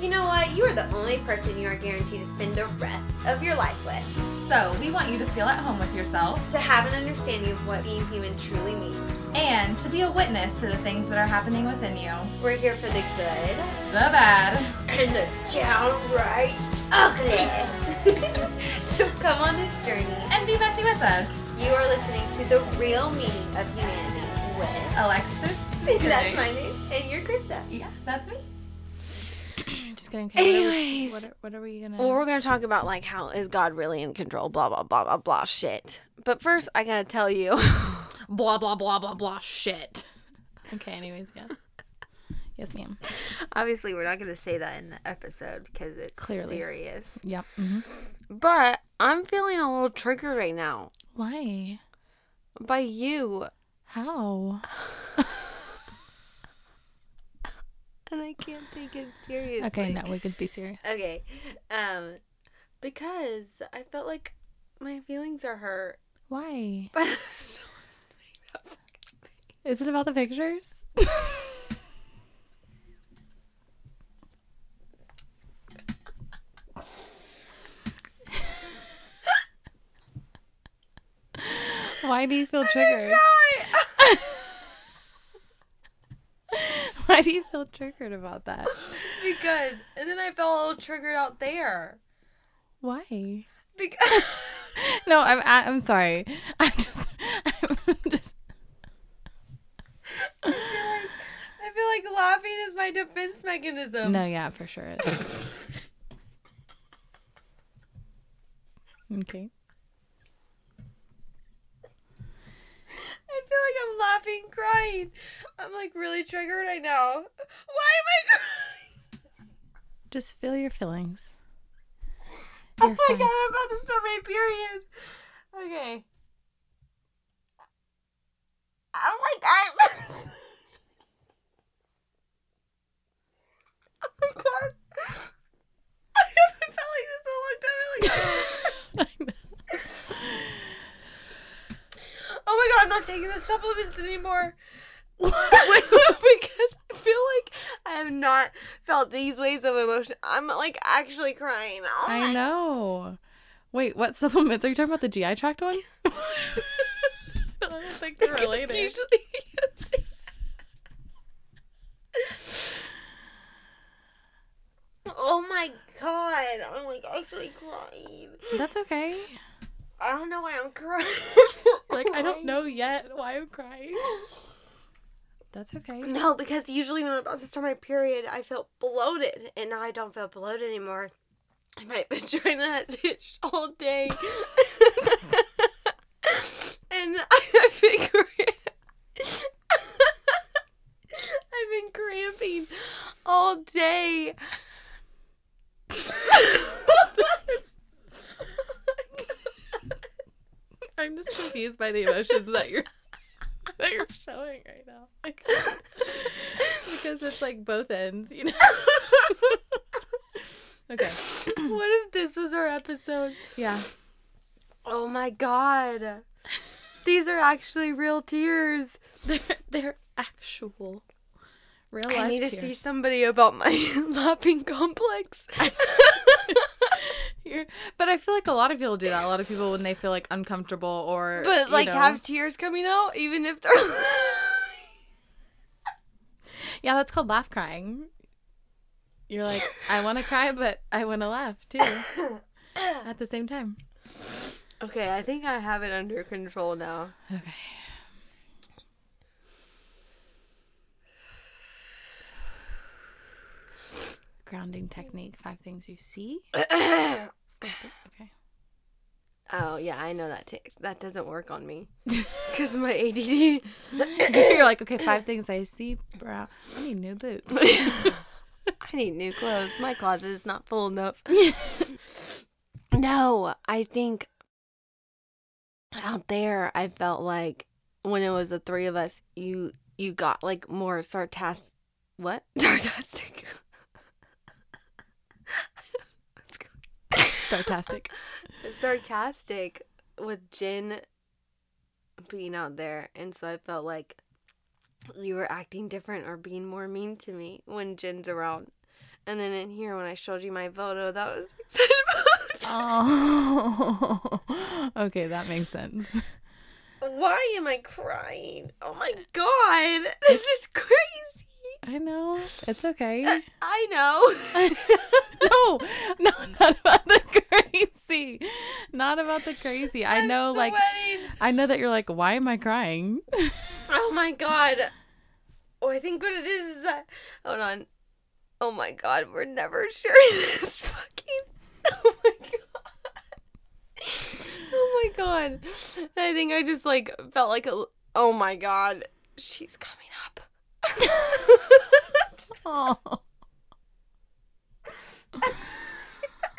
You know what? You are the only person you are guaranteed to spend the rest of your life with. So, we want you to feel at home with yourself To have an understanding of what being human truly means. and to be a witness to the things that are happening within you. We're here for the good The bad. and the downright ugly. so come on this journey. And be messy with us. You are listening to the real meaning of humanity with. Alexis. That's my name, and you're Krista. Yeah, that's me. Just kidding. Okay, what are Anyways. what are, what are we gonna? Well, we're gonna talk about like how is God really in control? Blah blah blah blah blah shit. But first, I gotta tell you. blah blah blah blah blah shit. Okay. Anyways, yes. Yes, ma'am. Obviously, we're not gonna say that in the episode because it's Clearly. serious. Yep. hmm But I'm feeling a little triggered right now Why? by you, How? and I can't take it seriously. Okay, no, we could be serious. Okay, um, because I felt like my feelings are hurt. Why? Is it about the pictures? Why do you feel triggered? Why do you feel triggered about that? because, and then I felt a little triggered out there. Why? Because. No, I'm I- I'm sorry. I'm just I'm just I feel like I feel like laughing is my defense mechanism. No, yeah, for sure. okay. I feel like I'm laughing, crying. I'm like really triggered right now. Why am I crying? Just feel your feelings. Oh You're my fine. god, I'm about to start my period. Okay. I'm like I'm. oh my god. I haven't felt like this in a long time. I like. Oh my god, I'm not taking the supplements anymore. because I feel like I have not felt these waves of emotion. I'm like actually crying. Oh I know. Wait, what supplements? Are you talking about the GI tract one? I don't think they're It's usually- oh my god, I'm like actually crying. That's okay. I don't know why I'm crying. Like I don't know yet why I'm crying. That's okay. No, because usually when I'm about to start my period, I felt bloated, and now I don't feel bloated anymore. I might have been vagina has itched all day, and I've been cramp- I've been cramping all day. I'm just confused by the emotions that you're that you're showing right now. Because it's like both ends, you know. okay. what if this was our episode? Yeah. Oh my god. These are actually real tears. They're they're actual real life I need to tears. see somebody about my laughing complex. You're, but I feel like a lot of people do that. A lot of people when they feel like uncomfortable or but you like know- have tears coming out even if they're yeah, that's called laugh crying. You're like, I want to cry, but I want to laugh too at the same time. Okay, I think I have it under control now. Okay. Grounding technique. Five things you see. Okay. Oh, yeah, I know that takes that doesn't work on me because of my ADD. You're like, okay, five things I see, bro. I need new boots. I need new clothes. My closet is not full enough. no, I think out there I felt like when it was the three of us, you you got like more sarcastic. What sarcastic? Sartastic. sarcastic with Jin being out there, and so I felt like you were acting different or being more mean to me when Jin's around. And then in here, when I showed you my photo, that was. Oh. okay, that makes sense. Why am I crying? Oh my god, this is crazy. I know. It's okay. I know. no, no, not about crazy. Not about the crazy. I I'm know, like. I know that you're like, why am I crying? Oh my god. Oh, I think what it is is that. Hold on. Oh my god, we're never sharing this fucking. Oh my god. Oh my god. I think I just like felt like a. Oh my god. She's coming up. Oh.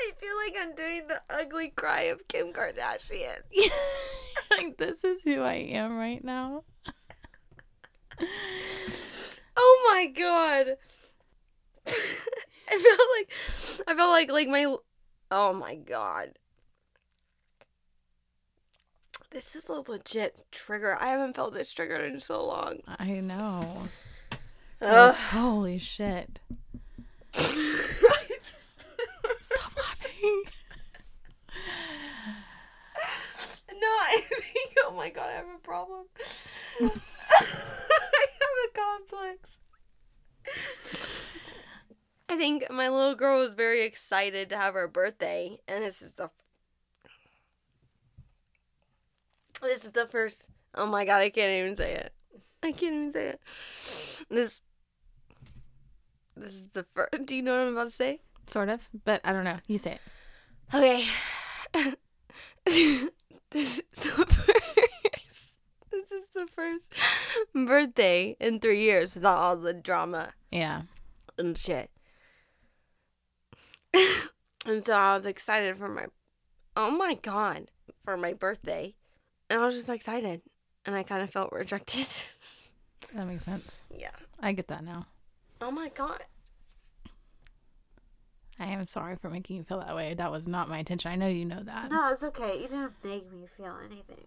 I feel like I'm doing the ugly cry of Kim Kardashian. like, this is who I am right now. Oh my god. I felt like I felt like like my Oh my god. This is a legit trigger. I haven't felt this triggered in so long. I know. Ugh. Holy shit. Stop. No, I think oh my god, I have a problem. I have a complex. I think my little girl was very excited to have her birthday, and this is the this is the first. Oh my god, I can't even say it. I can't even say it. This this is the first. Do you know what I'm about to say? Sort of, but I don't know. You say it. Okay. this is the first. This is the first birthday in three years without all the drama Yeah. and shit. and so I was excited for my, oh my god, for my birthday, and I was just excited, and I kind of felt rejected. That makes sense. yeah. I get that now. Oh my god. I am sorry for making you feel that way. That was not my intention. I know you know that. No, it's okay. You didn't make me feel anything.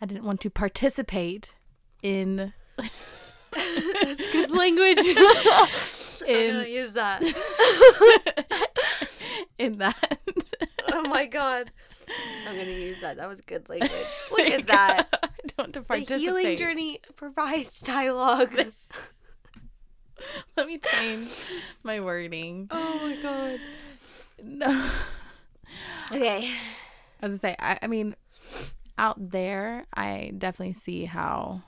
I didn't want to participate in That's good language. I'm In- gonna use that. in that. Oh my god. I'm gonna use that. That was good language. Look at that. I don't want to The healing journey provides dialogue. Let me change my wording. oh my god. No. Okay. I was gonna say, I, I mean, out there, I definitely see how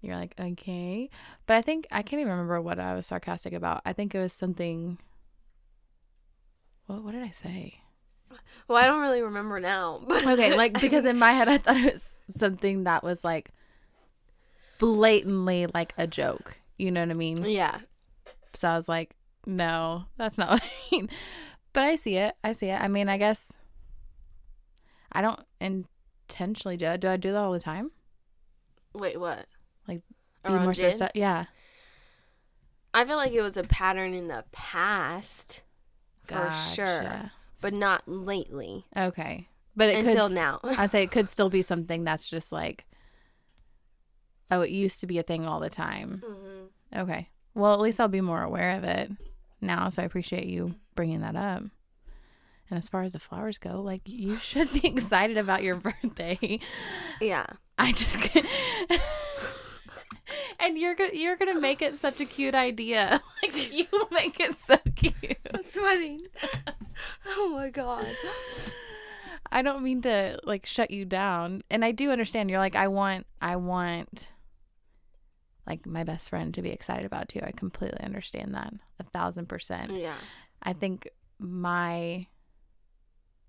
you're like, okay. But I think, I can't even remember what I was sarcastic about. I think it was something. What, what did I say? Well, I don't really remember now. Okay, like, because in my head, I thought it was something that was like blatantly like a joke. You know what I mean? yeah. So I was like, no, that's not what I mean. But I see it. I see it. I mean, I guess I don't intentionally do it. Do I do that all the time? Wait, what? Like, Be more Jin? so. Yeah. I feel like it was a pattern in the past, for sure, but not lately Okay. But it until could, now. I say it could still be something that's just like, oh, it used to be a thing all the time. Mhm. Okay. Well, at least I'll be more aware of it now. So I appreciate you bringing that up. And as far as the flowers go, like you should be excited about your birthday. Yeah. I just and you're gonna you're gonna make it such a cute idea. Like you make it so cute. I'm sweating. oh my god. I don't mean to like shut you down. And I do understand you're like I want I want like my best friend to be excited about too. I completely understand that. A thousand percent. Yeah. I think my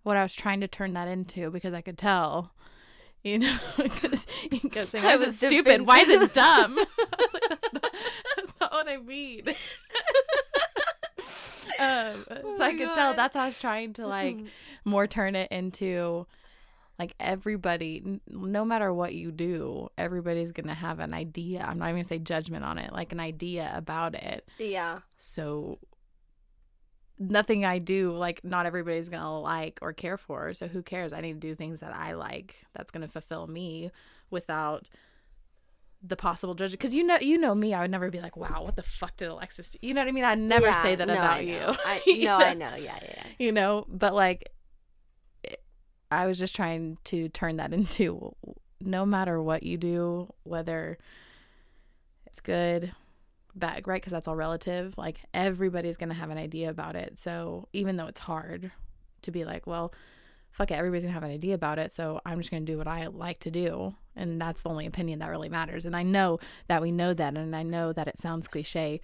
what I was trying to turn that into because I could tell, you know, because you can say, I why is it was stupid? Why is it dumb? I was like, that's not, that's not what I mean. um, Oh so I could tell that's how I was trying to like more turn it into like everybody, n- no matter what you do, everybody's gonna have an idea. I'm not even gonna say judgment on it, like an idea about it. yeah. So nothing I do, like not everybody's gonna like or care for. So who cares? I need to do things that I like that's gonna fulfill me without the possible judge because you know you know me I would never be like wow what the fuck did Alexis do you know what I mean I'd never Yeah, say that no, about you I, You no, know? I know. Yeah, yeah, yeah. you know but like I was just trying to turn that into no matter what you do whether it's good bad right? Because that's all relative. Like everybody's gonna have an idea about it. So even though it's hard to be like well fuck it everybody's gonna have an idea about it so i'm just gonna do what i like to do. And that's the only opinion that really matters. And i know that we know that and i know that it sounds cliche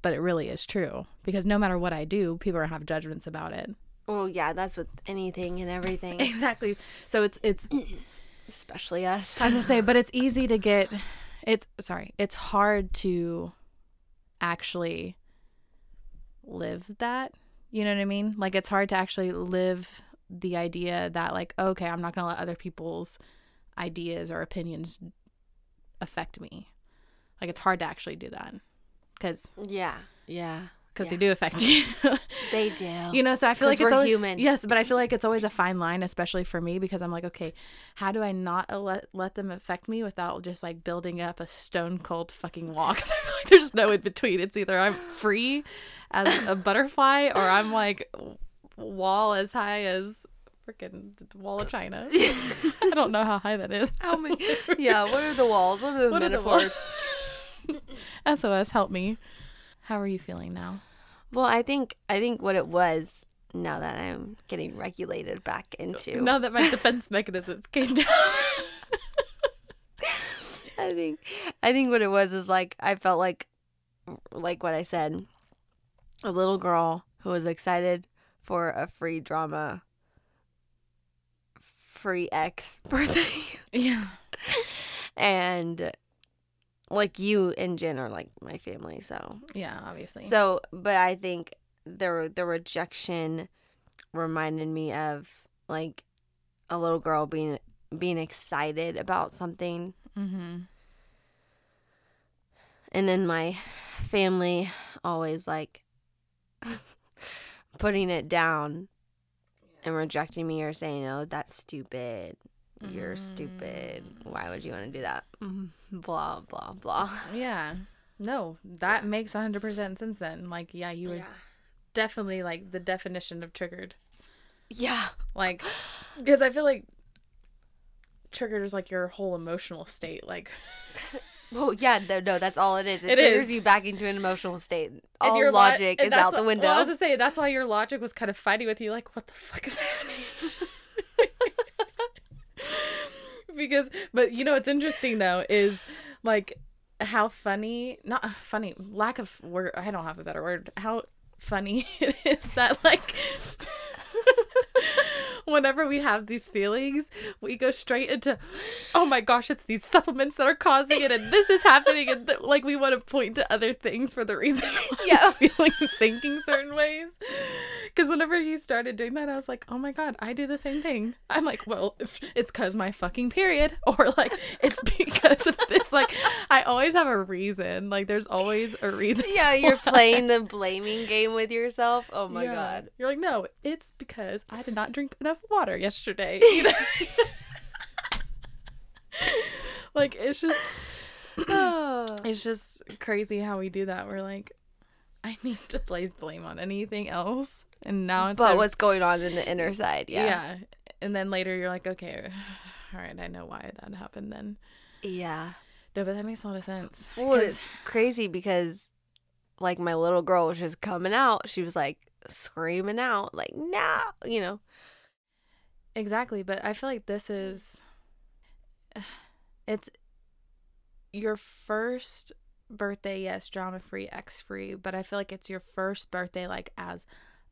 but it really is true. Because no matter what i do people are have judgments about it Well, yeah, that's with anything and everything, exactly so it's it's especially us. As I say, but it's easy to get. It's sorry, it's hard to actually live that. You know what I mean? Like it's hard to actually live the idea that like okay, I'm not gonna let other people's ideas or opinions affect me. Like it's hard to actually do that because Yeah, yeah, because Yeah. they do affect you. they do. you know so i feel like it's always human. yes but i feel like it's always a fine line especially for me because i'm like okay how do i not let, let them affect me without just like building up a stone cold fucking wall 'Cause I feel like there's no in between it's either i'm free as a butterfly or i'm like wall as high as freaking wall of china i don't know how high that is How many? Yeah. What are the walls? What are the What are the metaphors? sos help me how are you feeling now well, I think I think what it was. Now that I'm getting regulated back into, now that my defense mechanisms came down I think I think what it was is like I felt like like what I said, a little girl who was excited for a free drama free ex birthday yeah and like you and Jen are like my family so. Yeah obviously. So but I think the the rejection reminded me of like a little girl being being excited about something. Mm-hmm. And then my family always like putting it down and rejecting me or saying, "Oh, that's stupid. You're stupid. Mm. Why would you want to do that?" Blah blah blah. Yeah. No, that makes 100% sense then. Like, yeah, you were definitely like the definition of triggered. Yeah. Like, because I feel like triggered is like your whole emotional state. Like, Well, yeah. No, no, that's all it is. It, It triggers is. you back into an emotional state. All your logic and is out the window. Well, I was to say, that's why your logic was kind of fighting with you. Like, what the fuck is happening? because, but you know, what's interesting though is like how funny, not funny, lack of word, I don't have a better word, how funny it is that like whenever we have these feelings we go straight into oh my gosh it's these supplements that are causing it and this is happening and th- like we want to point to other things for the reason why Yeah. I'm feeling thinking certain ways because whenever you started doing that i was like oh my god i do the same thing i'm like well if it's because my fucking period or like it's because of this like i always have a reason like there's always a reason yeah, you're playing the blaming game with yourself. Oh my Yeah. god. You're like, no, it's because I did not drink enough water yesterday. You know? like it's just it's just crazy how we do that. We're like, I need to place blame on anything else. And now it's but what's going on in the inner side? yeah. Yeah. And then later you're like, okay, all right, I know why that happened then. Yeah. No, but that makes a lot of sense. Well, it's crazy because, like, my little girl was just coming out. She was like screaming out, like, "No!" You know. Exactly, but I feel like this is it's your first birthday, yes, drama free, X free, but I feel like it's your first birthday like as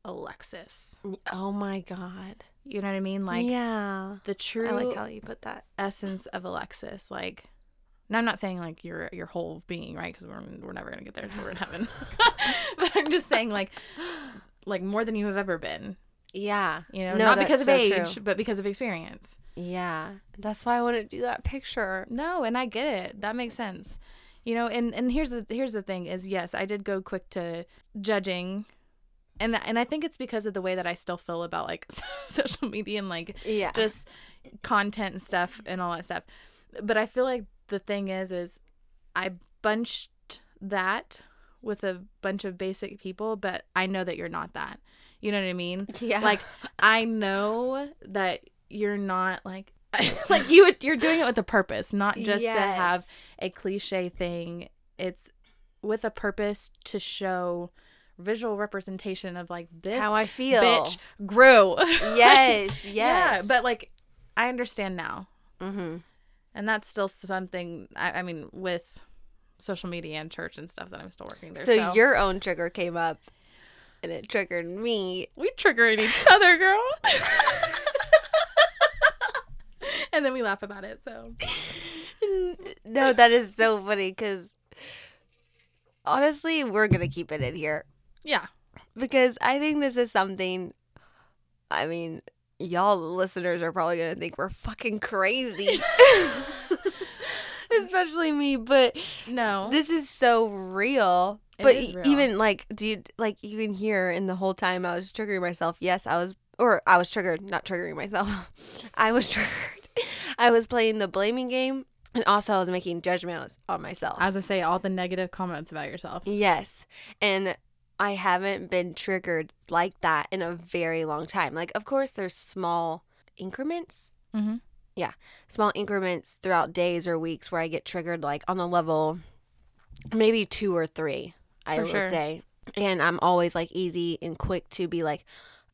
Alexis. Oh my god. You know what I mean? Like yeah. the true I like how you put that. essence of Alexis. Like now I'm not saying like your your whole being, right? Because we're we're never gonna get there. We're in heaven. but I'm just saying like like more than you have ever been. Yeah. You know, No, not because of so age, true. but because of experience. Yeah. That's why I want to do that picture. No, and I get it. That makes sense. You know, and and here's the here's the thing is yes, I did go quick to judging. And and I think it's because of the way that I still feel about like social media and like Yeah. just content and stuff and all that stuff. But I feel like the thing is is I bunched that with a bunch of basic people, but I know that you're not that. You know what I mean? Yeah. Like I know that you're not like like you you're doing it with a purpose, not just to have a cliche thing. It's with a purpose to show visual representation of like this how I feel. bitch grew. Yes, yes. yeah, but like I understand now. mm-hmm. And that's still something I, I mean with social media and church and stuff that I'm still working there. so, So, your own trigger came up and it triggered me. we triggering each other, girl. and then we laugh about it. So no, that is so funny because honestly, we're going to keep it in here yeah, because I think this is something. I mean, y'all listeners are probably going to think we're fucking crazy. Especially me, but no, this is so real. It but real. even like, dude, like you can hear in the whole time I was triggering myself. Yes, I was, or I was triggered, not triggering myself. I was triggered. I was playing the blaming game, and also I was making judgments on myself. as I say, all the negative comments about yourself. yes, and I haven't been triggered like that in a very long time. Like, of course, there's small increments Mm-hmm. Yeah, small increments throughout days or weeks where I get triggered, like on the level maybe two or three, I For will sure. say. And I'm always like easy and quick to be like,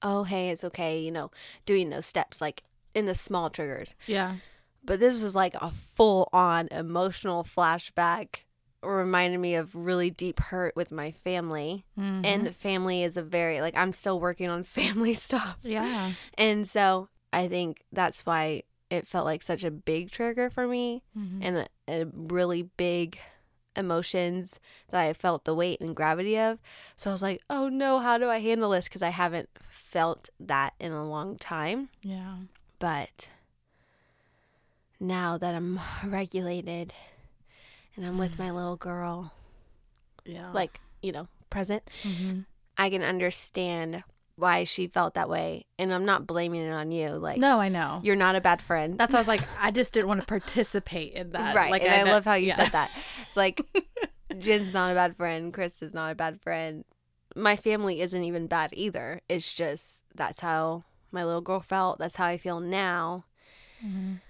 oh, hey, it's okay, you know, doing those steps, like in the small triggers. Yeah, But this was like a full on emotional flashback, reminded me of really deep hurt with my family. Mhm. And family is a very, like, I'm still working on family stuff. yeah, And so I think that's why it felt like such a big trigger for me Mhm. and a, a really big emotions that I felt the weight and gravity of. So I was like, oh no, how do I handle this? Because I haven't felt that in a long time. yeah, But now that I'm regulated and I'm with my little girl, yeah. like, you know, present, hmm I can understand why she felt that way. And I'm not blaming it on you. Like, no, I know. you're not a bad friend. That's why I was like, I just didn't want to participate in that. right. Like, and I, know- love how you yeah. said that. Like, Jen's not a bad friend. Chris is not a bad friend. My family isn't even bad either. It's just that's how my little girl felt. That's how I feel now. Mhm.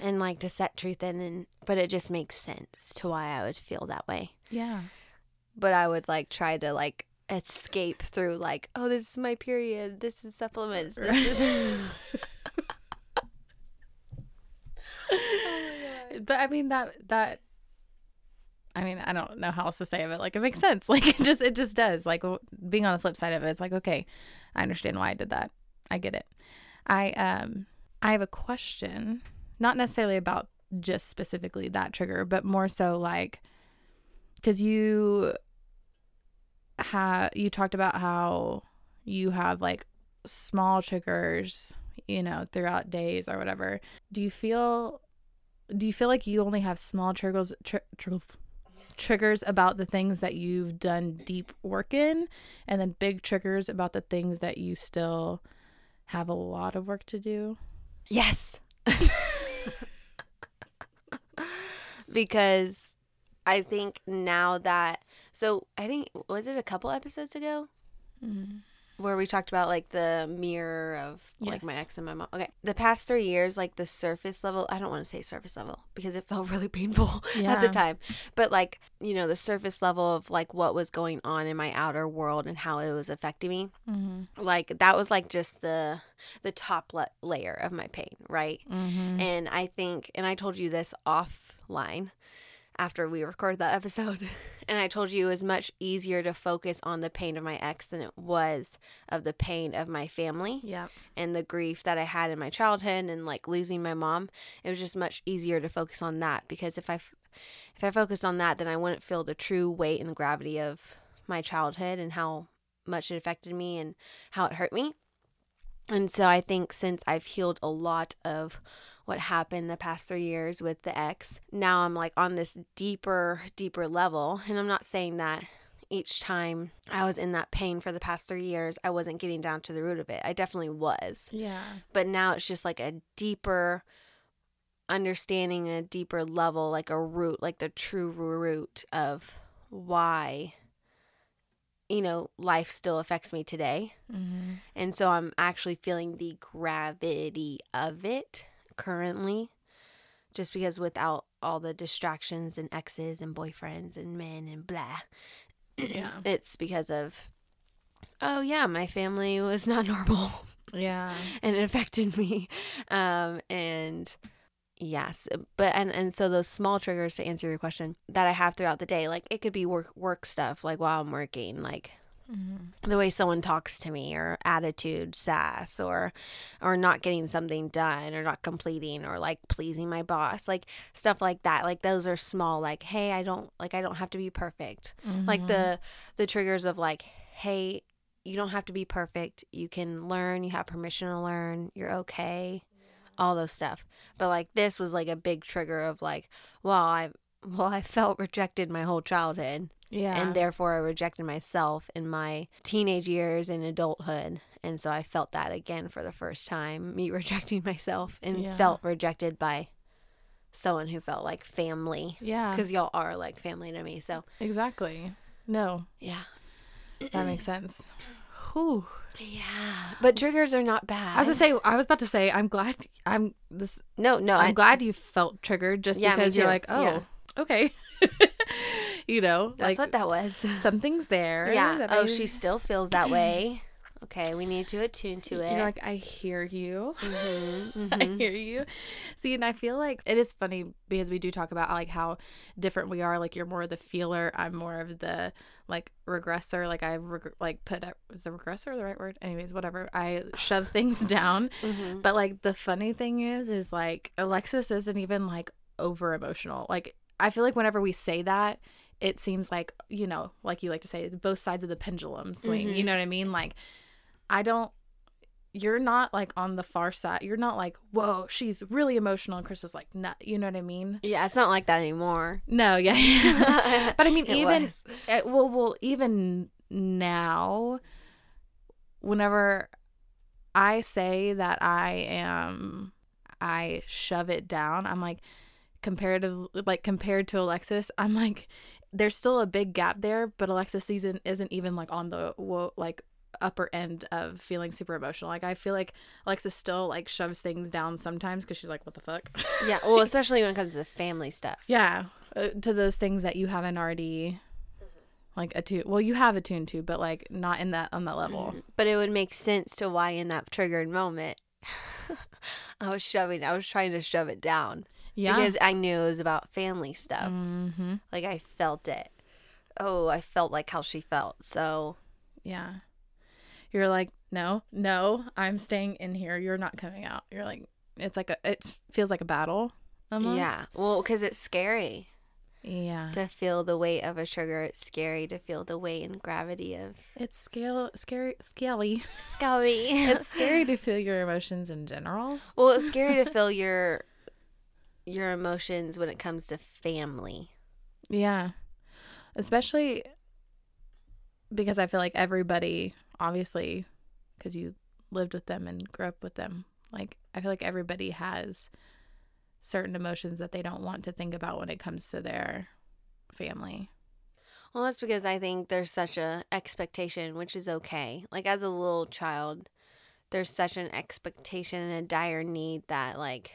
And like to set truth in, and but it just makes sense to why I would feel that way. Yeah. But I would like try to like escape through like, oh, this is my period. This is supplements. This is. But I mean that that I mean, I don't know how else to say of it. Like it makes sense. Like it just it just does. Like being on the flip side of it, it's like, okay, I understand why I did that. I get it. I um I have a question, not necessarily about just specifically that trigger, but more so like cuz you have you talked about how you have like small triggers, you know, throughout days or whatever. Do you feel do you feel like you only have small triggers tr- tr- triggers about the things that you've done deep work in and then big triggers about the things that you still have a lot of work to do Yes. because I think now that so I think was it a couple episodes ago mm-hmm. Where we talked about like the mirror of like my ex and my mom. Okay. The past 3 years like the surface level, I don't want to say surface level because it felt really painful at the time. But like, you know, the surface level of like what was going on in my outer world and how it was affecting me mm-hmm. like that was like just the the top la- layer of my pain right Mm-hmm. and i think and i told you this offline after we recorded that episode and i told you it was much easier to focus on the pain of my ex than it was of the pain of my family yeah and the grief that i had in my childhood and like losing my mom. It was just much easier to focus on that because if i f- if i focused on that then i wouldn't feel the true weight and the gravity of my childhood and how much it affected me and how it hurt me. And so i think since i've healed a lot of what happened the past three years with the ex. Now i'm like on this deeper deeper level and i'm not saying that each time i was in that pain for the past three years i wasn't getting down to the root of it. I definitely was. Yeah. But now it's just like a deeper understanding a deeper level, like a root, like the true root of why, you know, life still affects me today. Mm-hmm. And so I'm actually feeling the gravity of it currently, just because without all the distractions and exes and boyfriends and men and blah, Yeah. it's because of, oh, yeah, my family was not normal Yeah. and it affected me. Um, and yes, but, and, and so those small triggers to answer your question that I have throughout the day, like it could be work, work stuff, like while I'm working, like Mm-hmm. the way someone talks to me or attitude sass or or not getting something done or not completing or like pleasing my boss like stuff like that. Like those are small like hey i don't like i don't have to be perfect. Like the the triggers of like hey you don't have to be perfect. You can learn. You have permission to learn. You're okay. All those stuff. But like this was like a big trigger of like well i well i felt rejected my whole childhood yeah. and therefore I rejected myself in my teenage years and adulthood. And so I felt that again for the first time, me rejecting myself and Yeah. felt rejected by someone who felt like family yeah. because y'all are like family to me. So, Exactly. No, yeah. that makes sense. Whew. Yeah. But triggers are not bad. I was gonna say, I was about to say, I'm glad I'm this. no, no, I'm I, glad you felt triggered just Yeah, because you're like, oh, Yeah. okay, you know, that's like what that was. something's there. yeah. Oh, I- she still feels that way. Okay. We need to attune to it. You're like, I hear you. Mhm, I mhm. hear you. See, and I feel like it is funny because we do talk about like how different we are. Like you're more of the feeler. I'm more of the like regressor. Like I reg- like put up is the regressor the right word? Anyways, whatever. I shove things down. Mhm. But like the funny thing is, is like Alexis isn't even like over emotional. Like I feel like whenever we say that, it seems like you know, like you like to say, both sides of the pendulum swing. You Mhm. know what I mean? Like I don't. You're not like on the far side. You're not like, whoa, she's really emotional, and Chris is like, no. You know what I mean? Yeah. It's not like that anymore. No, yeah. but I mean, It even was. uh, well, well, even now, whenever I say that I am, I shove it down. I'm like, comparative, like compared to Alexis, I'm like, there's still a big gap there, but Alexis season isn't even like on the wo- like upper end of feeling super emotional. Like I feel like Alexis still like shoves things down sometimes because she's like, what the fuck? Yeah, well, especially when it comes to the family stuff. yeah, uh, to those things that you haven't already like attuned. Well, you have attuned to, but like not in that on that level. But it would make sense to why in that triggered moment I was shoving, I was trying to shove it down Yeah. because I knew it was about family stuff. mm-hmm. Like I felt it. Oh, I felt like how she felt. So, Yeah. You're like, no, no, I'm staying in here. You're not coming out. You're like, it's like a, it feels like a battle. Almost. yeah. Well, because it's scary Yeah. to feel the weight of a trigger. It's scary to feel the weight and gravity of It's scale, scary, scaly. scary. it's scary to feel your emotions in general. well, it's scary to feel your your emotions when it comes to family. Yeah. Especially because I feel like everybody, obviously, because you lived with them and grew up with them, like, I feel like everybody has certain emotions that they don't want to think about when it comes to their family. Well, that's because I think there's such a expectation, which is okay. Like as a little child, there's such an expectation and a dire need that like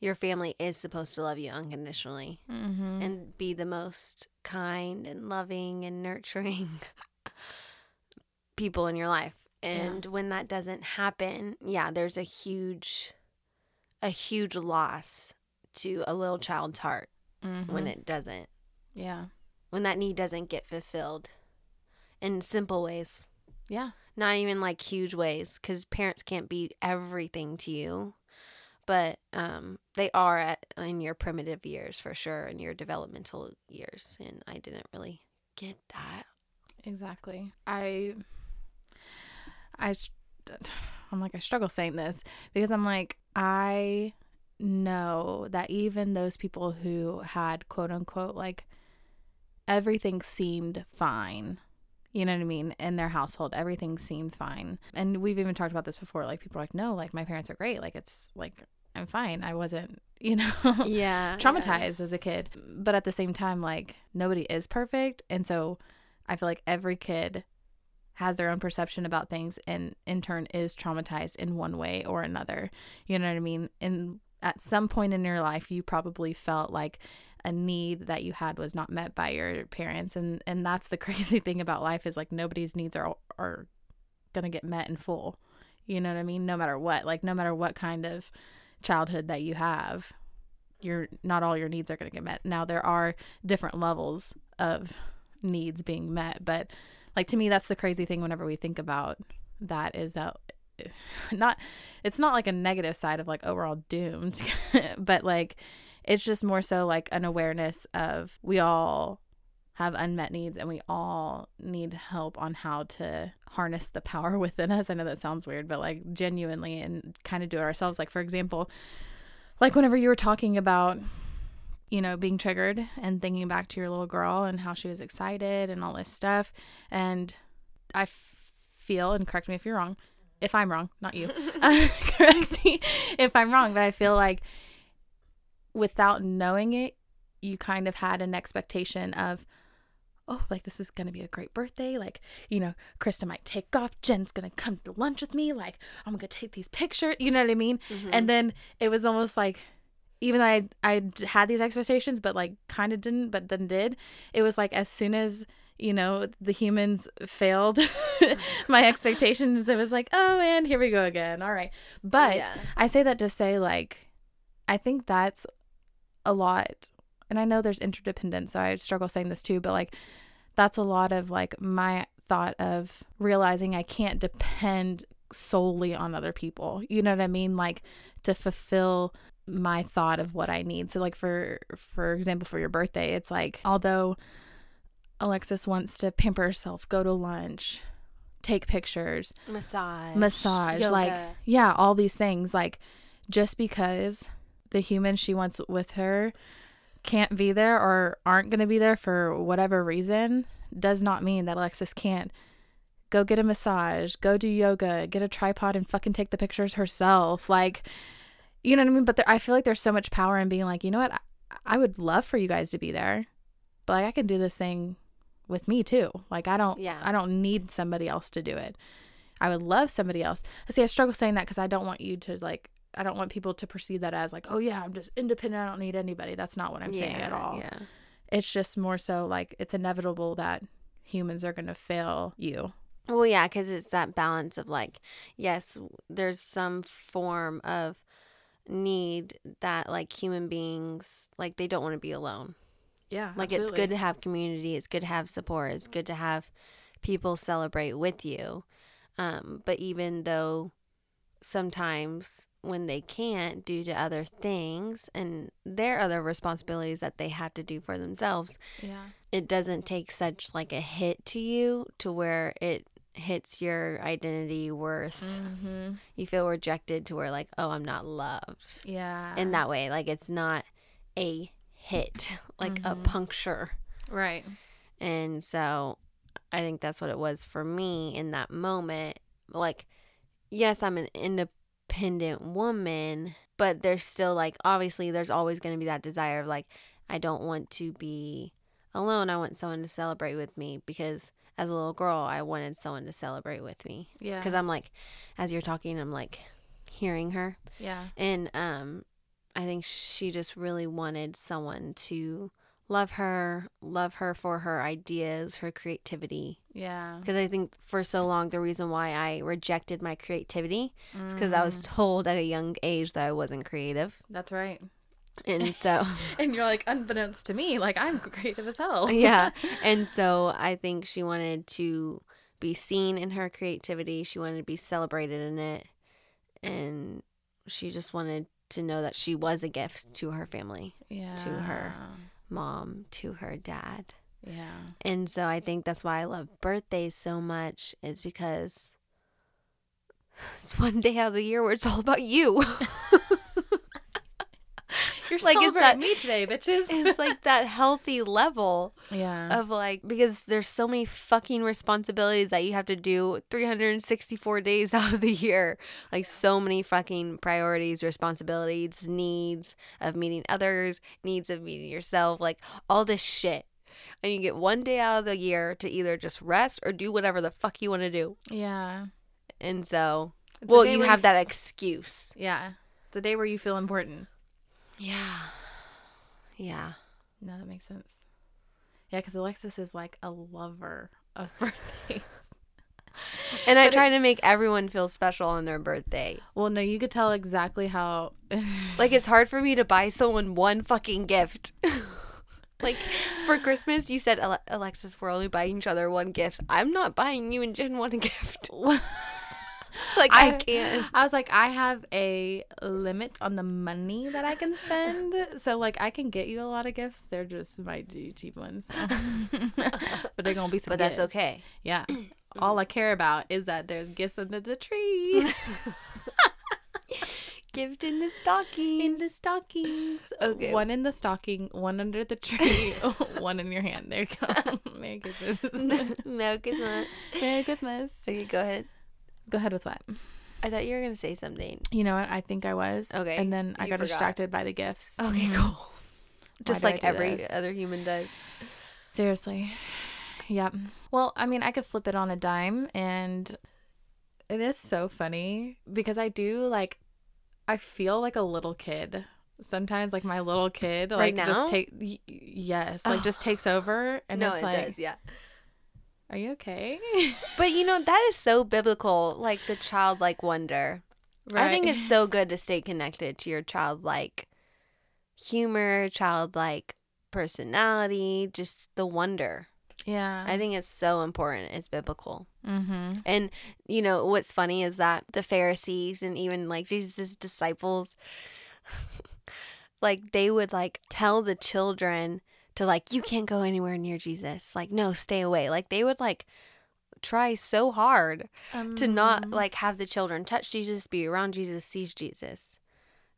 your family is supposed to love you unconditionally Mm-hmm. and be the most kind and loving and nurturing people in your life. And when that doesn't happen, yeah, there's a huge a huge loss to a little child's heart Mm-hmm. when it doesn't yeah. when that need doesn't get fulfilled in simple ways, Yeah. not even like huge ways, because parents can't be everything to you, but um, they are at in your primitive years for sure, in your developmental years, and I didn't really get that. Exactly. I, I, I'm like, I struggle saying this because I'm like, I know that even those people who had quote unquote, like, everything seemed fine. You know what I mean? In their household, everything seemed fine. And we've even talked about this before. Like, people are like, no, like, my parents are great. Like, it's like, I'm fine. I wasn't, you know, Yeah. traumatized as a kid. But at the same time, like nobody is perfect. And so I feel like every kid has their own perception about things and in turn is traumatized in one way or another. You know what I mean? And at some point in your life you probably felt like a need that you had was not met by your parents and and that's the crazy thing about life is like nobody's needs are are going to get met in full. You know what I mean? No matter what. Like no matter what kind of childhood that you have, you're not all your needs are going to get met. Now there are different levels of needs being met, but like to me that's the crazy thing whenever we think about that is that not it's not like a negative side of like oh we're all doomed, but like it's just more so like an awareness of we all have unmet needs and we all need help on how to harness the power within us. I know that sounds weird, but like genuinely and kind of do it ourselves. Like, for example, like whenever you were talking about, you know, being triggered and thinking back to your little girl and how she was excited and all this stuff. And I f- feel, and correct me if you're wrong, if I'm wrong, not you, uh, correct me if I'm wrong, but I feel like without knowing it, you kind of had an expectation of, oh, like this is gonna be a great birthday. Like, you know, Krista might take off. Jen's gonna come to lunch with me. Like, I'm gonna take these pictures. You know what I mean? Mm-hmm. And then it was almost like, even though I I had these expectations, but like kind of didn't, but then did. It was like as soon as you know the humans failed my expectations, it was like, oh, and here we go again. All right, but Yeah. I say that to say like, I think that's a lot and I know there's interdependence, so I struggle saying this too, but like that's a lot of like my thought of realizing I can't depend solely on other people. You know what I mean? Like to fulfill my thought of what I need. So like for for example for your birthday, it's like although Alexis wants to pamper herself, go to lunch, take pictures, massage, massage like yeah all these things like just because the human she wants with her can't be there or aren't going to be there for whatever reason does not mean that alexis can't go get a massage go do yoga get a tripod and fucking take the pictures herself like you know what i mean but there, i feel like there's so much power in being like you know what I, I would love for you guys to be there but like i can do this thing with me too like i don't Yeah. i don't need somebody else to do it I would love somebody else. I see. I struggle saying that because I don't want you to like. I don't want people to perceive that as like, oh yeah, I'm just independent. I don't need anybody. That's not what I'm saying at all. Yeah. It's just more so like it's inevitable that humans are gonna fail you. Well, yeah, because it's that balance of like, yes, there's some form of need that like human beings like they don't want to be alone. Yeah, Like it's good to have community, it's good to have support, it's good to have people celebrate with you. Um, but even though sometimes when they can't due to other things and their other responsibilities that they have to do for themselves, Yeah, it doesn't take such like a hit to you to where it hits your identity worth. mm-hmm. You feel rejected to where like, oh, I'm not loved. yeah, In that way, like it's not a hit, like a Mhm. puncture. right, And so I think that's what it was for me in that moment. Like, yes, I'm an independent woman, but there's still like, obviously, there's always going to be that desire of like, I don't want to be alone. I want someone to celebrate with me because as a little girl, I wanted someone to celebrate with me. yeah, Because I'm like, as you're talking, I'm like hearing her. yeah, And um, I think she just really wanted someone to love her, love her for her ideas, her creativity. yeah, Because I think for so long, the reason why I rejected my creativity is because I was Mm, told at a young age that I wasn't creative. that's right. And so, And you're like, unbeknownst to me, like I'm creative as hell. yeah. And so I think she wanted to be seen in her creativity. She wanted to be celebrated in it. And she just wanted to know that she was a gift to her family. yeah, To her. Mom to her dad. Yeah, And so I think that's why I love birthdays so much is because it's one day out of the year where it's all about you. You're Like, it's that- me today, bitches. it's like that healthy level yeah. of like because there's so many fucking responsibilities that you have to do 364 days out of the year like so many fucking priorities responsibilities needs of meeting others needs of meeting yourself like all this shit and you get one day out of the year to either just rest or do whatever the fuck you want to do yeah. and so It's well you have f- that excuse Yeah. The day where you feel important. Yeah yeah No, that makes sense. Yeah, because Alexis is like a lover of birthdays. and i But it- try to make everyone feel special on their birthday well, no, you could tell exactly how. Like it's hard for me to buy someone one fucking gift. like for Christmas, you said Alexis, we're only buying each other one gift. I'm not buying you and Jen one gift. Like I, I- can't. I was like, I have a limit on the money that I can spend. So, like, I can get you a lot of gifts. They're just my cheap ones. but they're going to be some But that's okay. Yeah. All I care about is that there's gifts under the tree, Gift in the stocking. in the stockings. Okay. One in the stocking, one under the tree, one in your hand. There you go. Merry Christmas. guess not. Merry Christmas. Okay, go ahead. Go ahead with what? I thought you were gonna say something. You know what? I think I was. Okay, And then I got forgot. distracted by the gifts. Okay, Mhm. cool. Just like every this? other human does. Seriously. Yep. Well, I mean, I could flip it on a dime and it is so funny because I do like I feel like a little kid. Sometimes like my little kid like Right just take y- yes, like just takes over and no, it's it like does. Yeah. Are you okay? But you know that is so biblical, like the childlike wonder. I think it's so good to stay connected to your childlike humor, childlike personality, just the wonder. yeah. I think it's so important. It's biblical. mhm. And you know what's funny is that the Pharisees and even like Jesus' disciples like they would like tell the children to like you can't go anywhere near Jesus. Like no, stay away. Like they would like try so hard to not Um, like have the children touch Jesus, be around Jesus, see Jesus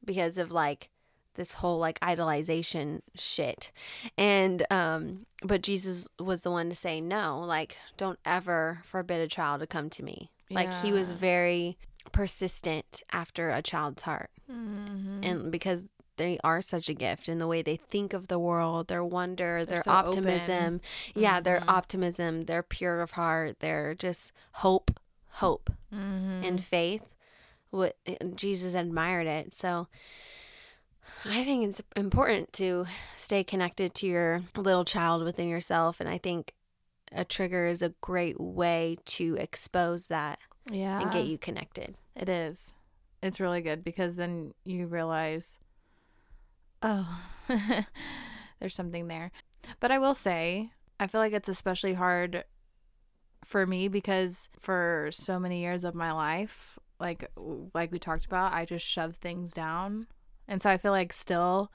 because of like this whole like idolization shit. And um but Jesus was the one to say no, like don't ever forbid a child to come to me. Like he was very persistent after a child's heart. mhm. And because they are such a gift in the way they think of the world, their wonder, their so optimism. Yeah, their Mhm. optimism, they're pure of heart, they're just hope, hope Mhm. and faith. What Jesus admired it. So I think it's important to stay connected to your little child within yourself and I think a trigger is a great way to expose that yeah. and get you connected. It is. It's really good because then you realize, oh, there's something there. But I will say, I feel like it's especially hard for me because for so many years of my life, like like we talked about, I just shoved things down. And so I feel like still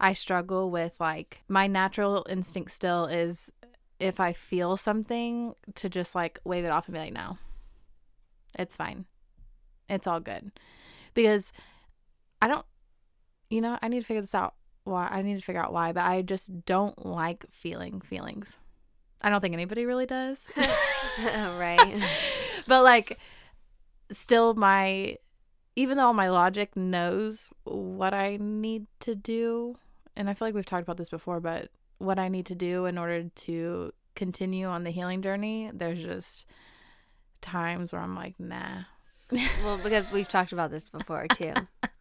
I struggle with like my natural instinct still is if I feel something to just like wave it off and be like, no, it's fine. It's all good. Because I don't, you know, I need to figure this out. Why? I need to figure out why, but I just don't like feeling feelings. I don't think anybody really does. right. but like, still, my, even though my logic knows what I need to do, and I feel like we've talked about this before, but what I need to do in order to continue on the healing journey, there's just times where I'm like, nah. well, because we've talked about this before too.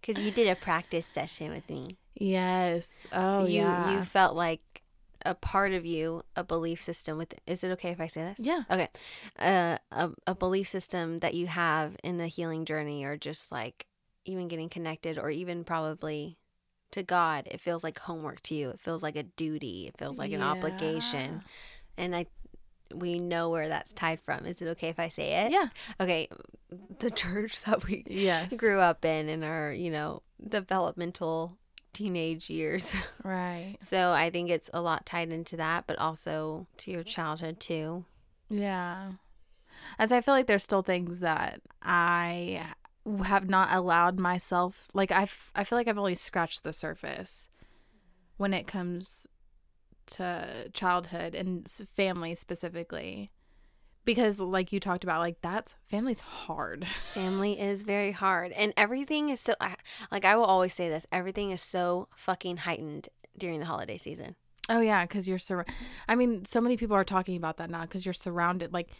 Because you did a practice session with me. Yes. Oh, you yeah. you felt like a part of you, a belief system with. Is it okay if I say this? yeah. Okay, uh, a a belief system that you have in the healing journey, or just like even getting connected, or even probably to God, it feels like homework to you. It feels like a duty. It feels like an obligation, and I. We know where that's tied from. Is it okay if I say it? Yeah. Okay, the church that we Yes. grew up in in our, you know, developmental teenage years. Right. So I think it's a lot tied into that, but also to your childhood too. Yeah. As I feel like there's still things that I have not allowed myself like I, f- I feel like I've only scratched the surface when it comes to childhood and family specifically because like you talked about like that's family's hard Family is very hard, and everything is so. Ah, like I will always say this: everything is so fucking heightened during the holiday season. oh yeah because you're sur- i mean so many people are talking about that now because you're surrounded like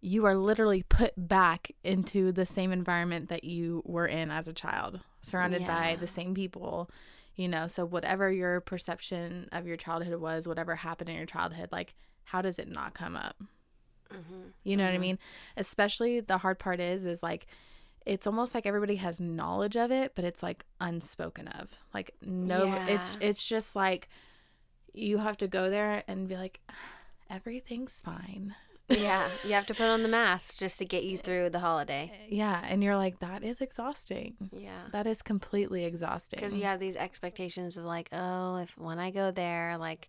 you are literally put back into the same environment that you were in as a child surrounded by the same people you know so whatever your perception of your childhood was whatever happened in your childhood like how does it not come up Mm-hmm. You know what I Mhm. mean? Especially the hard part is is like it's almost like everybody has knowledge of it, but it's like unspoken of. Like no it's it's just like you have to go there and be like everything's fine. Yeah, you have to put on the mask just to get you through the holiday. Yeah, and you're like that is exhausting. Yeah. That is completely exhausting. Because you have these expectations of like, oh, if when I go there, like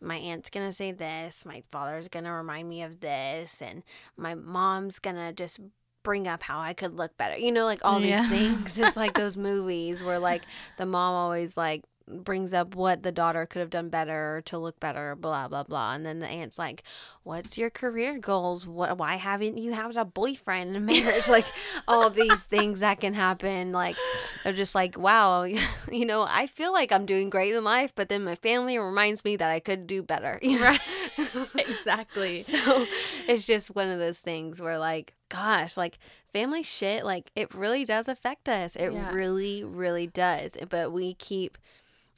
my aunt's gonna say this, my father's gonna remind me of this, and my mom's gonna just bring up how I could look better. You know, like all these Yeah. things. It's like those movies where like the mom always like brings up what the daughter could have done better to look better, blah blah blah, and then the aunt's like, "What's your career goals? What? Why haven't you had a boyfriend and marriage? like all these things that can happen. Like they're just like, wow, you know, I feel like I'm doing great in life, but then my family reminds me that I could do better. You know? Right. exactly. so it's just one of those things where like gosh like family shit like it really does affect us it Yeah. really really does but we keep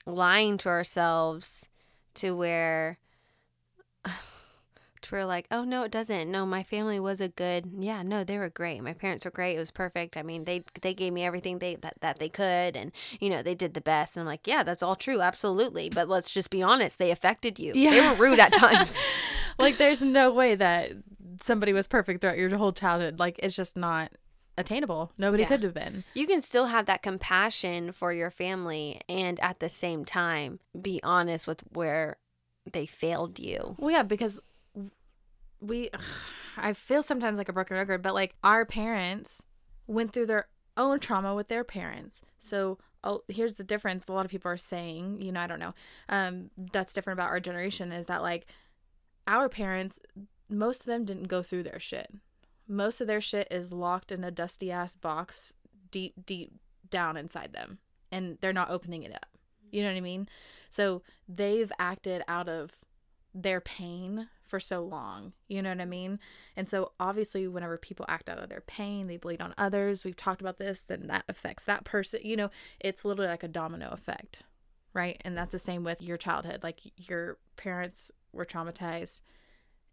lying to ourselves to where to where like oh no it doesn't. No my family was a good yeah no they were great. My parents were great. It was perfect. I mean they they gave me everything they that, that they could and you know they did the best. And i'm like yeah that's all true. Absolutely. But let's just be honest. They affected you. They were rude at times. Like there's no way that somebody was perfect throughout your whole childhood. Like it's just not attainable. Nobody Yeah. could have been. you can still have that compassion for your family and at the same time be honest with where they failed you. Well, yeah, because we, I feel sometimes like a broken record, but like our parents went through their own trauma with their parents. So, oh, here's the difference. A lot of people are saying, you know, I don't know, um, that's different about our generation is that like our parents, most of them didn't go through their shit. Most of their shit is locked in a dusty ass box deep, deep down inside them, and they're not opening it up. You know what I mean? So they've acted out of their pain for so long. You know what I mean? And so obviously whenever people act out of their pain, they bleed on others. We've talked about this, then that affects that person. You know, it's literally like a domino effect. Right? And that's the same with your childhood. Like your parents were traumatized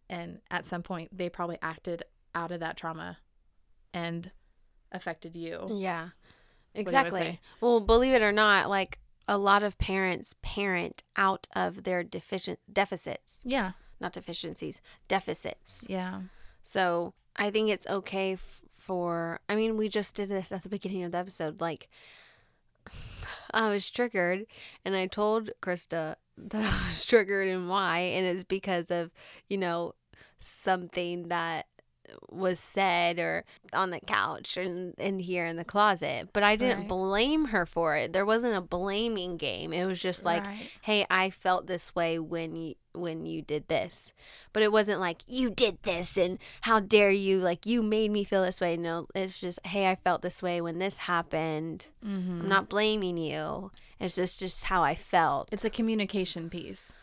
and at some point they probably acted out of that trauma and affected you. Yeah. Exactly. Well, believe it or not, like a lot of parents parent out of their deficient deficits, Yeah. not deficiencies, deficits. Yeah. So, I think it's okay f- for I mean, we just did this at the beginning of the episode like I was triggered and I told Krista that I was triggered and why and it's because of, you know, something that was said or on the couch and in here in the closet. But I didn't Right. blame her for it. There wasn't a blaming game. It was just like, Right. "Hey, I felt this way when you when you did this." But it wasn't like, "You did this and how dare you? Like you made me feel this way." No, it's just, "Hey, I felt this way when this happened." Mhm. I'm not blaming you. It's just just how I felt. it's a communication piece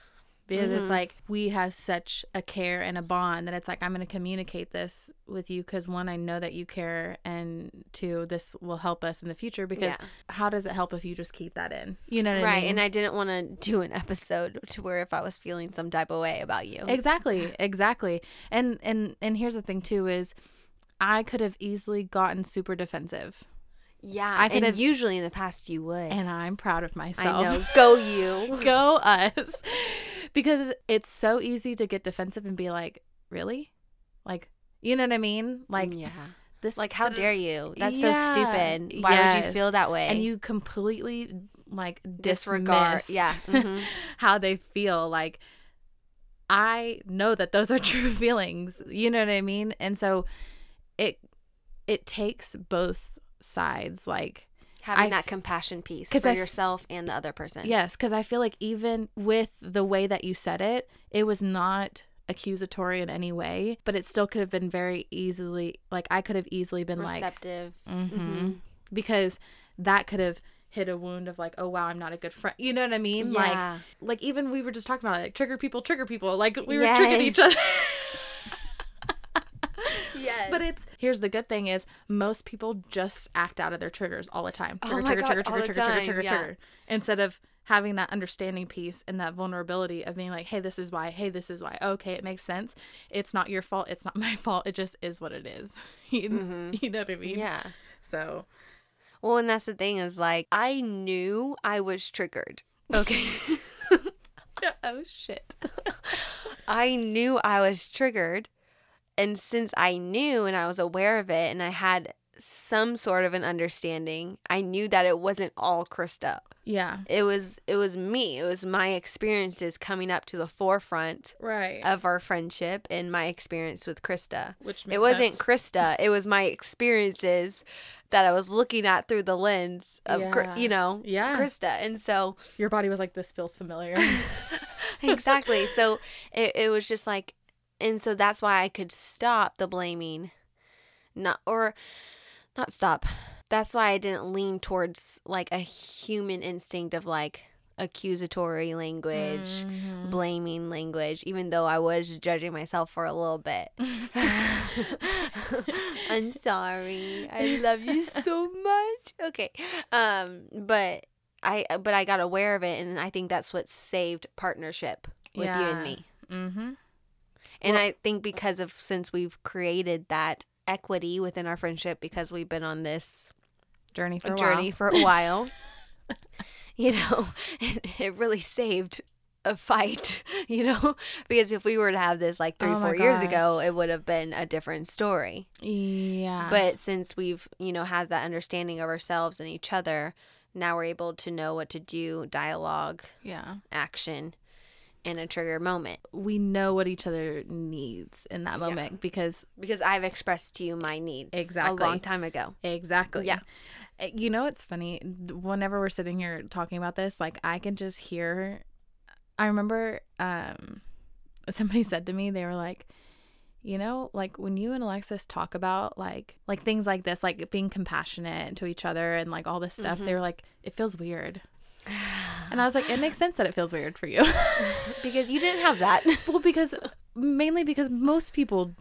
because Mhm. it's like we have such a care and a bond that it's like i'm going to communicate this with you because one i know that you care and two this will help us in the future because Yeah. how does it help if you just keep that in you know what i mean? right, mean and I didn't want to do an episode to where if I was feeling some type of way about you. exactly exactly and and and here's the thing too is i could have easily gotten super defensive yeah, I could and have- usually in the past you would. and i'm proud of myself I know. Go you. go us because it's so easy to get defensive and be like really like you know what i mean like yeah. this Like how dare you? That's Yeah, so stupid. Why would you feel that way? and you completely like disregard. Yeah. mhm. how they feel like i know that those are true feelings you know what i mean and so it it takes both sides. Like, Having I that compassion piece for I yourself and the other person. yes, because I feel like even with the way that you said it, it was not accusatory in any way, but it still could have been very easily, like, I could have easily been like, Receptive. mm-hmm. Mhm. because that could have hit a wound of like, oh wow, I'm not a good friend. You know what I mean? Like, Yeah. like even we were just talking about it, like trigger people, trigger people. Like we were tricking each other. Yes. but it's here's the good thing is most people just act out of their triggers all the time. Oh Trigger, my trigger, God, trigger, all trigger, the trigger, trigger, time, trigger, yeah. trigger. Instead of having that understanding piece and that vulnerability of being like, hey, this is why, hey, this is why. Okay, it makes sense. It's not your fault. It's not my fault. It just is what it is. you, Mhm. you know what I mean? yeah. So Well, and that's the thing is like I knew I was triggered. Okay. oh shit. I knew I was triggered. And since I knew and I was aware of it and I had some sort of an understanding, I knew that it wasn't all Krista. Yeah. It was it was me. It was my experiences coming up to the forefront Right. of our friendship and my experience with Krista. Which It wasn't Krista. It was my experiences that I was looking at through the lens of, Yeah. you know, Yeah. Krista. And so Your body was like, this feels familiar. exactly. So it, it was just like, and so that's why I could stop the blaming, not or not stop. That's why I didn't lean towards like a human instinct of like accusatory language, Mhm. blaming language, even though I was judging myself for a little bit. I'm sorry. I love you so much. Okay. Um, but I but I got aware of it and I think that's what saved partnership with you and me. Mm-hmm. And Well- I think because of since we've created that equity within our friendship because we've been on this Journey for a journey while. for a while, you know, it, it really saved a fight, you know, because if we were to have this like three, Oh four years ago, it would have been a different story. Yeah. But since we've, you know, had that understanding of ourselves and each other, now we're able to know what to do, dialogue, yeah. action, in a trigger moment. We know what each other needs in that Yeah. moment because Because I've expressed to you my needs Exactly. a long time ago. exactly. Yeah. Uh, You know it's funny? Whenever we're sitting here talking about this, like I can just hear I remember um somebody said to me they were like you know like when you and alexis talk about like like things like this like being compassionate to each other and like all this stuff they were like it feels weird and i was like it makes sense that it feels weird for you because you didn't have that. well because mainly because most people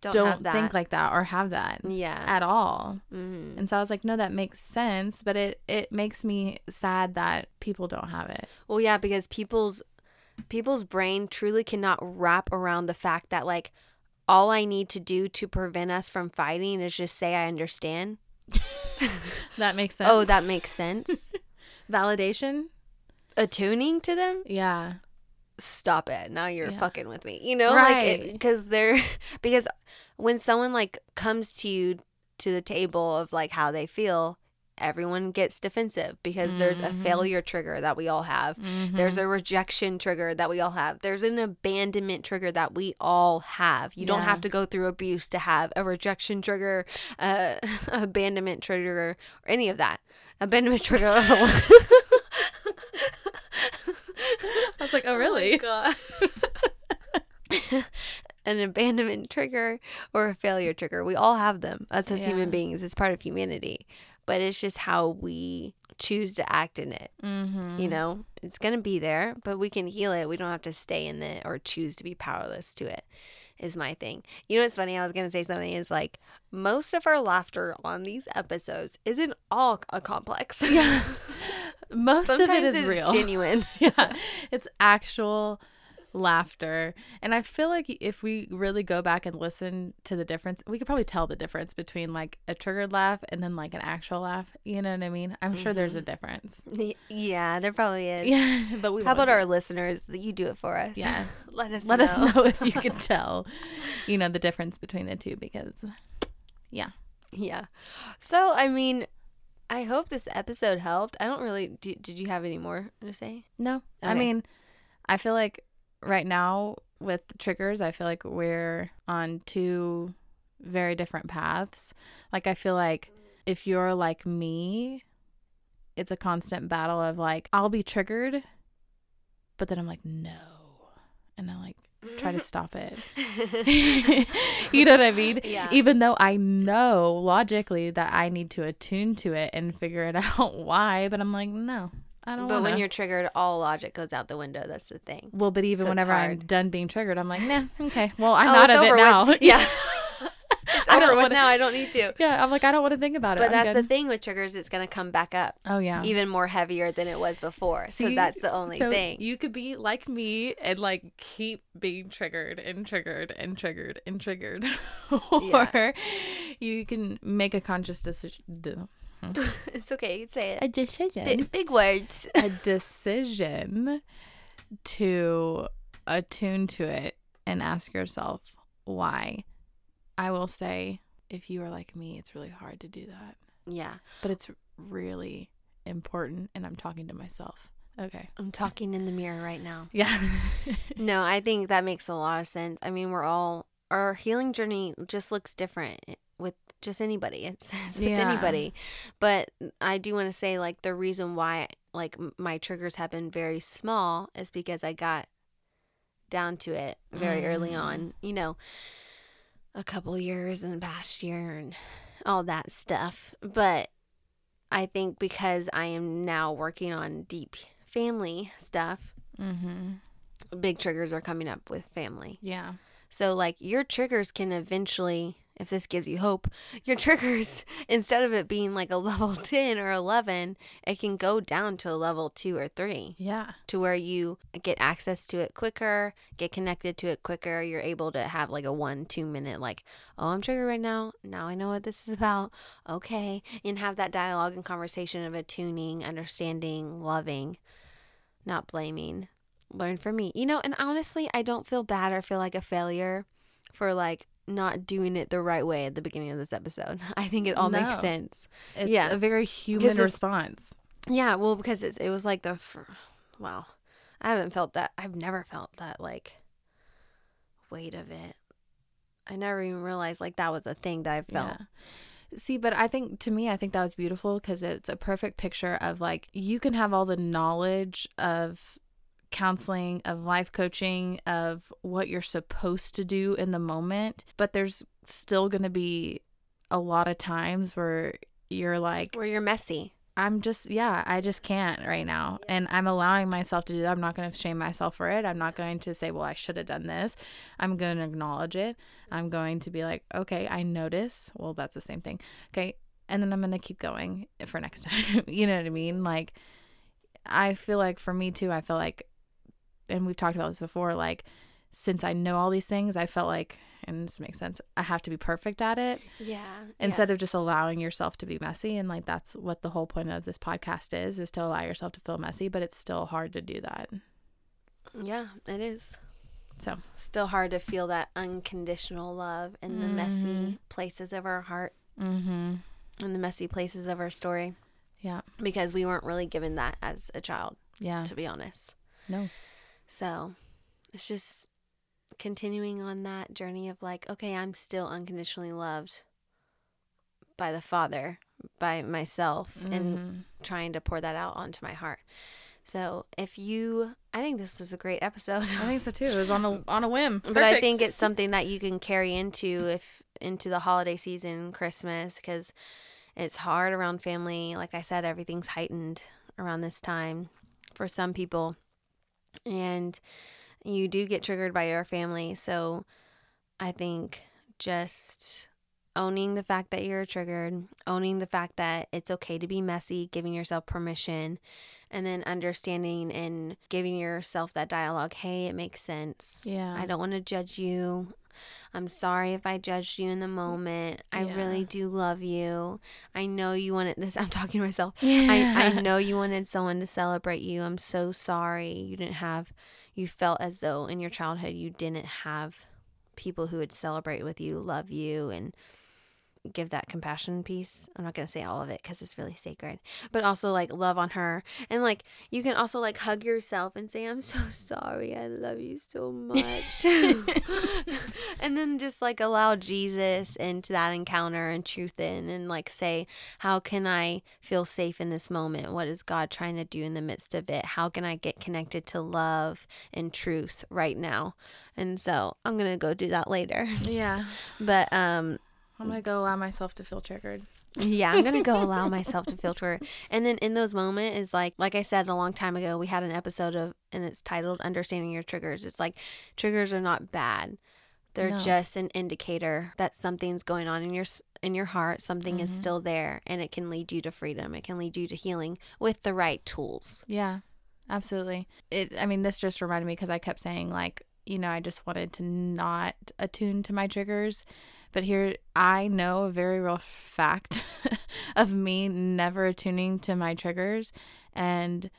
Don't, don't, have that. think like that or have that yeah. at all Mhm. and so i was like no that makes sense but it it makes me sad that people don't have it Well, yeah, because people's people's brain truly cannot wrap around the fact that like all I need to do to prevent us from fighting is just say I understand. that makes sense Oh, that makes sense. validation Attuning to them? yeah Stop it. Now you're Yeah. fucking with me. You know, Right. like because they're because when someone like comes to you to the table of like how they feel, everyone gets defensive because there's a Mhm. failure trigger that we all have. There's a rejection trigger that we all have. There's an abandonment trigger that we all have. You don't have to go through abuse to have a rejection trigger, uh, abandonment trigger, or any of that. Abandonment trigger. Was like, oh, really? God. an abandonment trigger or a failure trigger. We all have them. Us as Yeah. human beings. It's part of humanity. But it's just how we choose to act in it. mm-hmm. You know, it's going to be there, but we can heal it. We don't have to stay in it or choose to be powerless to it, is my thing. You know what's funny? I was going to say something is like most of our laughter on these episodes isn't all a complex. Yeah. Most of Sometimes is it's real. genuine. yeah. It's actual laughter. And I feel like if we really go back and listen to the difference, we could probably tell the difference between like a triggered laugh and then like an actual laugh. You know what I mean? I'm sure there's a mm-hmm. difference. Y- Yeah, there probably is. Yeah. But we How about our listeners that you do it for us? Yeah. Let us let know. us know if you can tell, you know, the difference between the two because yeah, Yeah. So, I mean, I hope this episode helped. I don't really. Do, did you have any more to say? No. I mean, I feel like right now with triggers, I feel like we're on two very different paths. Like I feel like if you're like me, it's a constant battle of like, I'll be triggered, but then I'm like, no. And I'm like try to stop it. you know what I mean? Yeah. Even though I know logically that I need to attune to it and figure it out why, but I'm like, no, I don't But wanna. when you're triggered, all logic goes out the window. That's the thing. well, but even So whenever I'm done being triggered, I'm like, nah, okay, well, I'm Oh, out of it now. with. Yeah. I don't wanna- now. I don't need to. yeah, I'm like, I don't want to think about it. But I'm that's the thing with triggers, it's going to come back up Oh yeah. even more heavier than it was before. so that's the only so thing. You could be like me and like keep being triggered and triggered and triggered and triggered. or Yeah. you can make a conscious decision. it's okay. You can say A it. decision. Big, big words. a decision to attune to it and ask yourself why. I will say, if you are like me, it's really hard to do that, Yeah. but it's really important. And I'm talking to myself. Okay. I'm talking in the mirror right now. Yeah. No, I think that makes a lot of sense. I mean, we're all, our healing journey just looks different with just anybody. It's, it's with Yeah. anybody. But I do want to say, like, the reason why, like, my triggers have been very small is because I got down to it very early Mm. on, you know, a couple years in the past year and all that stuff. But I think because I am now working on deep family stuff, mm-hmm. big triggers are coming up with family. Yeah. So, like, your triggers can eventually, if this gives you hope, your triggers, instead of it being like a level 10 or 11, it can go down to a level two or three Yeah. to where you get access to it quicker, get connected to it quicker. You're able to have like a one, two minute, like, oh, I'm triggered right now. Now I know what this is about. Okay. And have that dialogue and conversation of attuning, understanding, loving, not blaming. Learn from me. You know, and honestly, I don't feel bad or feel like a failure for like not doing it the right way at the beginning of this episode. I think it all No. makes sense. It's Yeah. a very human response. Yeah, well, because it's, it was like the, fir- wow, I haven't felt that. I've never felt that like weight of it. I never even realized like that was a thing that I felt. Yeah. See, but I think to me, I think that was beautiful because it's a perfect picture of like you can have all the knowledge of counseling, of life coaching, of what you're supposed to do in the moment, but there's still going to be a lot of times where you're like, Where you're messy. I'm just, yeah, I just can't right now. And I'm allowing myself to do that. I'm not going to shame myself for it. I'm not going to say, well, I should have done this. I'm going to acknowledge it. I'm going to be like, okay, I notice. Well, that's the same thing. Okay. And then I'm going to keep going for next time. you know what I mean? Like, I feel like for me too, I feel like, and we've talked about this before, like, since I know all these things, I felt like, and this makes sense, I have to be perfect at it. Yeah. instead of just allowing yourself to be messy and like that's what the whole point of this podcast is is to allow yourself to feel messy but it's still hard to do that. Yeah, it is. so. Still hard to feel that unconditional love in the messy Mhm. places of our heart. Mm-hmm. And the messy places of our story. Yeah. Because we weren't really given that as a child, yeah. to be honest. no So it's just continuing on that journey of like, okay, I'm still unconditionally loved by the Father, by myself, and Mhm. trying to pour that out onto my heart. So if you, I think this was a great episode. i think so too it was on a on a whim but I think it's something that you can carry into if into the holiday season, Christmas, because it's hard around family. Like I said, everything's heightened around this time for some people, and you do get triggered by your family. So I think just owning the fact that you're triggered, owning the fact that it's okay to be messy, giving yourself permission, and then understanding and giving yourself that dialogue hey, it makes sense. Yeah. I don't want to judge you. I'm sorry if I judged you in the mm, moment. I Yeah. really do love you. I know you wanted this. I'm talking to myself. yeah. I, I know you wanted someone to celebrate you. I'm so sorry you didn't have, you felt as though in your childhood you didn't have people who would celebrate with you, love you, and give that compassion piece. I'm not going to say all of it cuz it's really sacred. But also like love on her and like you can also like hug yourself and say I'm so sorry. I love you so much. and then just like allow Jesus into that encounter and truth in and like say how can I feel safe in this moment? What is God trying to do in the midst of it? How can I get connected to love and truth right now? And so I'm going to go do that later. Yeah. But um I'm gonna go allow myself to feel triggered. yeah, I'm gonna go allow myself to feel triggered. And then in those moments is like like I said a long time ago, we had an episode of and it's titled Understanding Your Triggers. It's like triggers are not bad. They're No. just an indicator that something's going on in your in your heart. Something is Mhm. still there, and it can lead you to freedom. It can lead you to healing with the right tools. Yeah, absolutely. It. I mean, this just reminded me because I kept saying like, you know, I just wanted to not attune to my triggers, but here I know a very real fact of me never attuning to my triggers and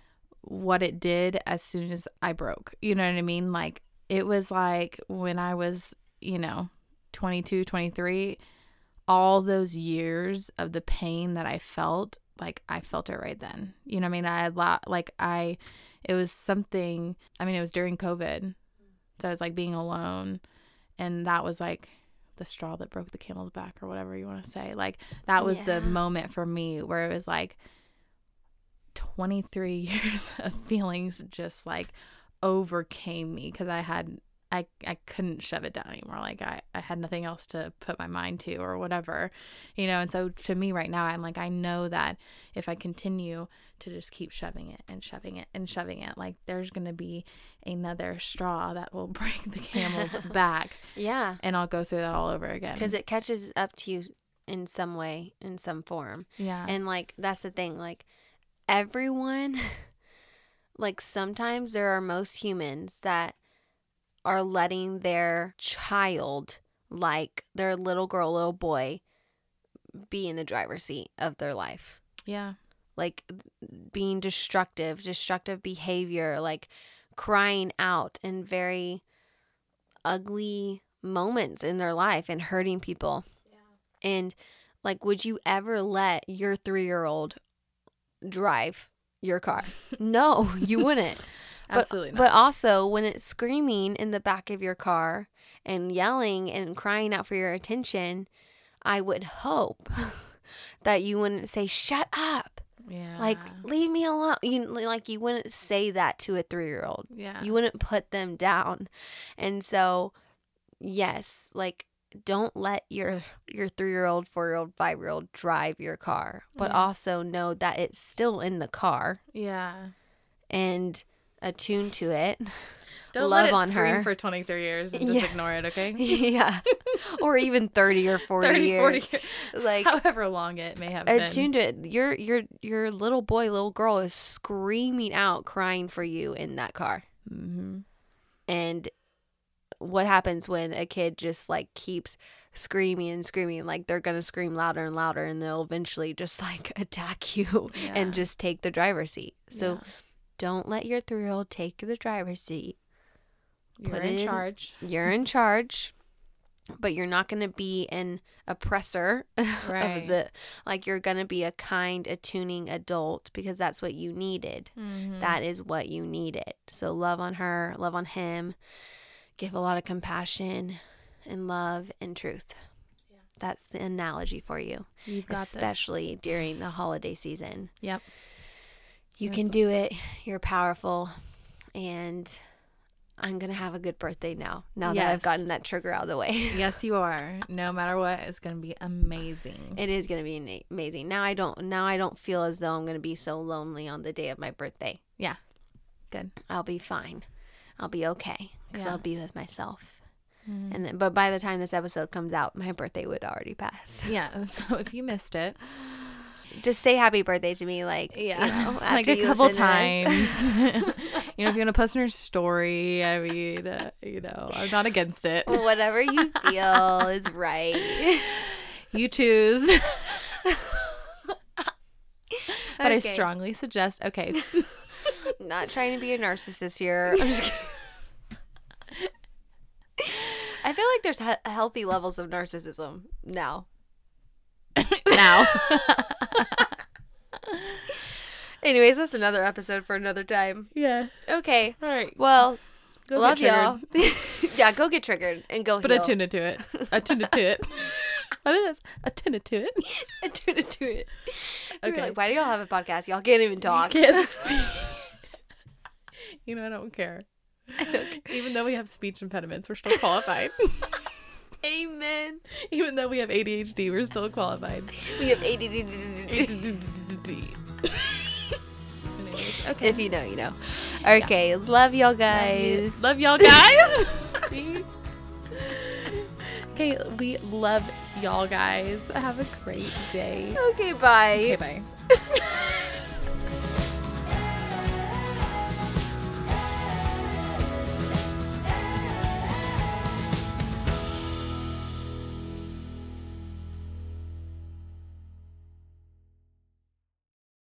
what it did as soon as I broke. You know what I mean? Like it was like when I was, you know, 22, 23, all those years of the pain that I felt, like I felt it right then. You know what I mean? I had a lot like I it was something I mean, it was during COVID. So I was like being alone and that was like the straw that broke the camel's back or whatever you want to say. Like that was Yeah. the moment for me where it was like 23 years of feelings just like overcame me because I had I, I couldn't shove it down anymore. Like I, I had nothing else to put my mind to or whatever, you know. And so to me right now, I'm like, I know that if I continue to just keep shoving it and shoving it and shoving it, like there's going to be another straw that will break the camel's back Yeah, and I'll go through that all over again. because it catches up to you in some way, in some form. yeah. And like that's the thing, like everyone like sometimes there are most humans that are letting their child like their little girl, little boy be in the driver's seat of their life. yeah. Like being destructive, destructive behavior, like crying out in very ugly moments in their life and hurting people. Yeah. And like, would you ever let your three year old drive your car? No, you wouldn't. But, Absolutely not. But also, when it's screaming in the back of your car and yelling and crying out for your attention, I would hope that you wouldn't say, shut up. yeah. Like, leave me alone. You, like, you wouldn't say that to a three year old yeah. you wouldn't put them down and so yes like don't let your your three-year-old four-year-old five-year-old drive your car but Yeah. also know that it's still in the car yeah. and attune to it Don't love let it on scream her. for 23 years and just Yeah. ignore it, okay? yeah or even 30 or 40 30, years 40 years. like However long it may have been. attune to it your your your little boy little girl is screaming out crying for you in that car hmm and what happens when a kid just like keeps screaming and screaming like they're gonna scream louder and louder and they'll eventually just like attack you Yeah. and just take the driver's seat so Yeah. Don't let your three-year-old take the driver's seat You're put in in- charge. you're in charge but you're not gonna be an oppressor Right. of the like you're gonna be a kind attuning adult because that's what you needed Mhm. that is what you needed. So love on her, love on him, give a lot of compassion and love and truth. That's the analogy for you, You've got this. especially during the holiday season. Yep. You That's can do it. You're powerful. And I'm going to have a good birthday now, now that I've gotten that trigger out of the way. Yes, you are. No matter what, it's going to be amazing. It is going to be amazing. Now I don't now I don't feel as though I'm going to be so lonely on the day of my birthday. Yeah. Good. I'll be fine. I'll be okay cuz Yeah. I'll be with myself. Mhm. And then but by the time this episode comes out, my birthday would already pass. Yeah. So if you missed it, Just say happy birthday to me like, yeah, you know, like a couple listen to this. times. you know, if you want to post in your story, I mean, uh, you know, I'm not against it. Whatever you feel is right. You choose. But I strongly suggest. Okay. Not trying to be a narcissist here. I'm just kidding. I feel like there's he- healthy levels of narcissism now. now. Anyways, that's another episode for another time. yeah. Okay. All right. Well, Go love y'all. yeah, go get triggered and go But heal. attune it to it. Attune it to it. what is it to it. attune it to it. We Okay. like, why do y'all have a podcast? Y'all can't even talk. Can't speak. you know, I don't care. Even though we have speech impediments, we're still qualified. Amen. Even though we have ADHD, we're still qualified. We have ADHD. Anyways, okay. if you know, you know. Okay, love y'all guys. Love y'all guys. Okay, we love y'all guys. Have a great day. Okay, bye. Okay, bye.